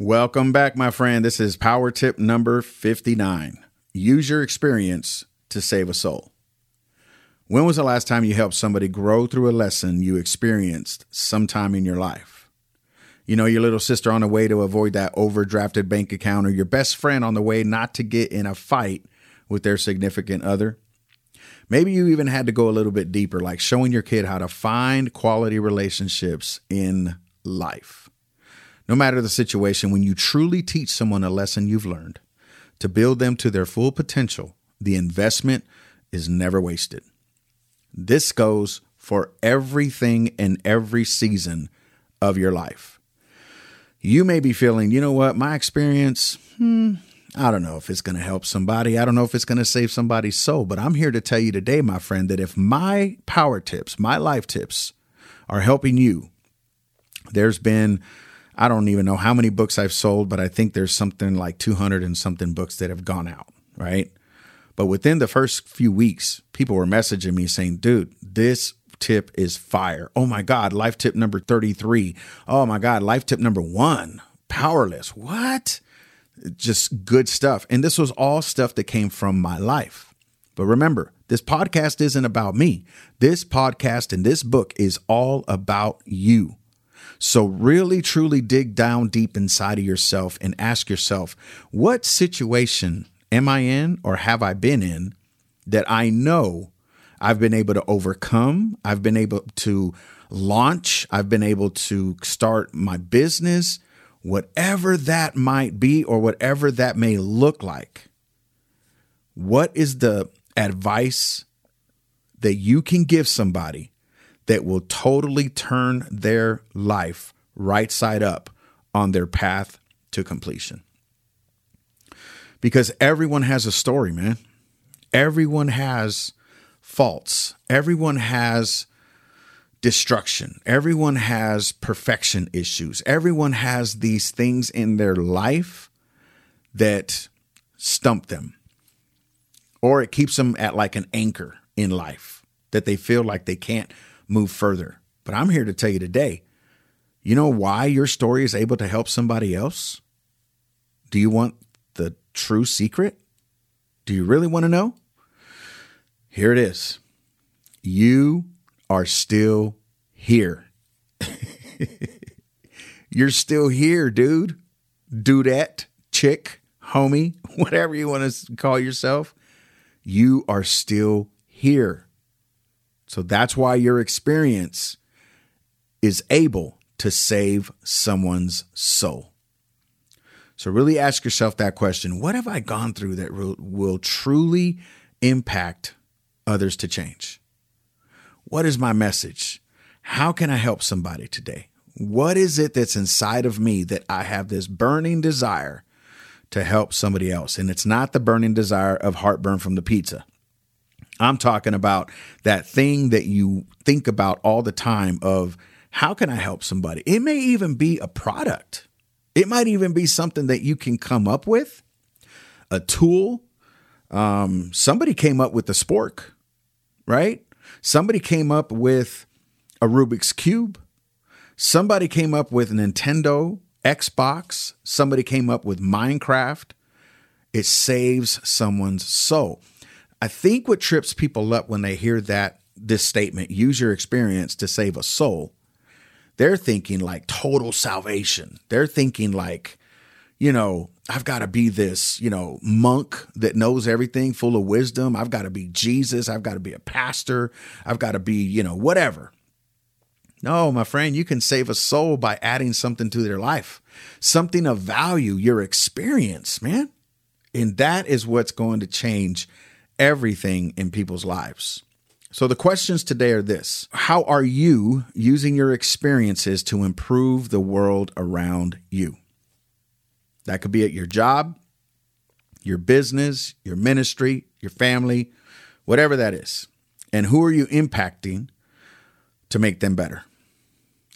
Welcome back, my friend. This is power tip number 59. Use your experience to save a soul. When was the last time you helped somebody grow through a lesson you experienced sometime in your life? You know, your little sister on the way to avoid that overdrafted bank account, or your best friend on the way not to get in a fight with their significant other. Maybe you even had to go a little bit deeper, like showing your kid how to find quality relationships in life. No matter the situation, when you truly teach someone a lesson you've learned to build them to their full potential, the investment is never wasted. This goes for everything in every season of your life. You may be feeling, you know what, my experience, hmm, I don't know if it's going to help somebody. I don't know if it's going to save somebody's soul, but I'm here to tell you today, my friend, that if my power tips, my life tips are helping you, there's been I don't even know how many books I've sold, but I think there's something like 200 and something books that have gone out, right? But within the first few weeks, people were messaging me saying, dude, this tip is fire. Oh my God, life tip number 33. Oh my God, life tip number one, powerless. What? Just good stuff. And this was all stuff that came from my life. But remember, this podcast isn't about me. This podcast and this book is all about you. So, really, truly dig down deep inside of yourself and ask yourself, what situation am I in or have I been in that I know I've been able to overcome? I've been able to launch, I've been able to start my business, whatever that might be or whatever that may look like. What is the advice that you can give somebody that will totally turn their life right side up on their path to completion. Because everyone has a story, man. Everyone has faults. Everyone has destruction. Everyone has perfection issues. Everyone has these things in their life that stump them, or it keeps them at like an anchor in life that they feel like they can't move further. But I'm here to tell you today you know why your story is able to help somebody else? Do you want the true secret? Do you really want to know? Here it is. You are still here. You're still here, dude. Dudette, chick, homie, whatever you want to call yourself. You are still here. So that's why your experience is able to save someone's soul. So really ask yourself that question What have I gone through that will, truly impact others to change? What is my message? How can I help somebody today? What is it that's inside of me that I have this burning desire to help somebody else? And it's not the burning desire of heartburn from the pizza. I'm talking about that thing that you think about all the time of how can I help somebody? It may even be a product. It might even be something that you can come up with, a tool. Um, somebody came up with the spork, right? Somebody came up with a Rubik's Cube. Somebody came up with Nintendo, Xbox. Somebody came up with Minecraft. It saves someone's soul. I think what trips people up when they hear that this statement, use your experience to save a soul, they're thinking like total salvation. They're thinking like, you know, I've got to be this, you know, monk that knows everything, full of wisdom. I've got to be Jesus. I've got to be a pastor. I've got to be, you know, whatever. No, my friend, you can save a soul by adding something to their life, something of value, your experience, man. And that is what's going to change everything in people's lives. So, the questions today are this How are you using your experiences to improve the world around you? That could be at your job, your business, your ministry, your family, whatever that is. And who are you impacting to make them better?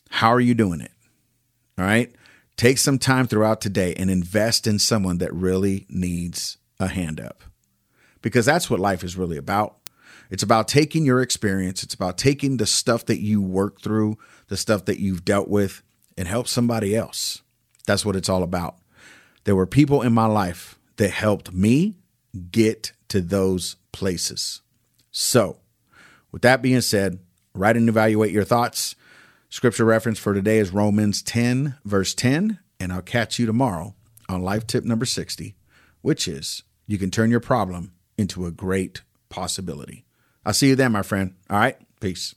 How are you doing it? All right. Take some time throughout today and invest in someone that really needs a hand up because that's what life is really about. It's about taking your experience, it's about taking the stuff that you work through, the stuff that you've dealt with, and help somebody else. That's what it's all about. There were people in my life that helped me get to those places. So, with that being said, write and evaluate your thoughts. Scripture reference for today is Romans 10, verse 10. And I'll catch you tomorrow on life tip number 60, which is you can turn your problem into a great possibility. I'll see you then, my friend. All right. Peace.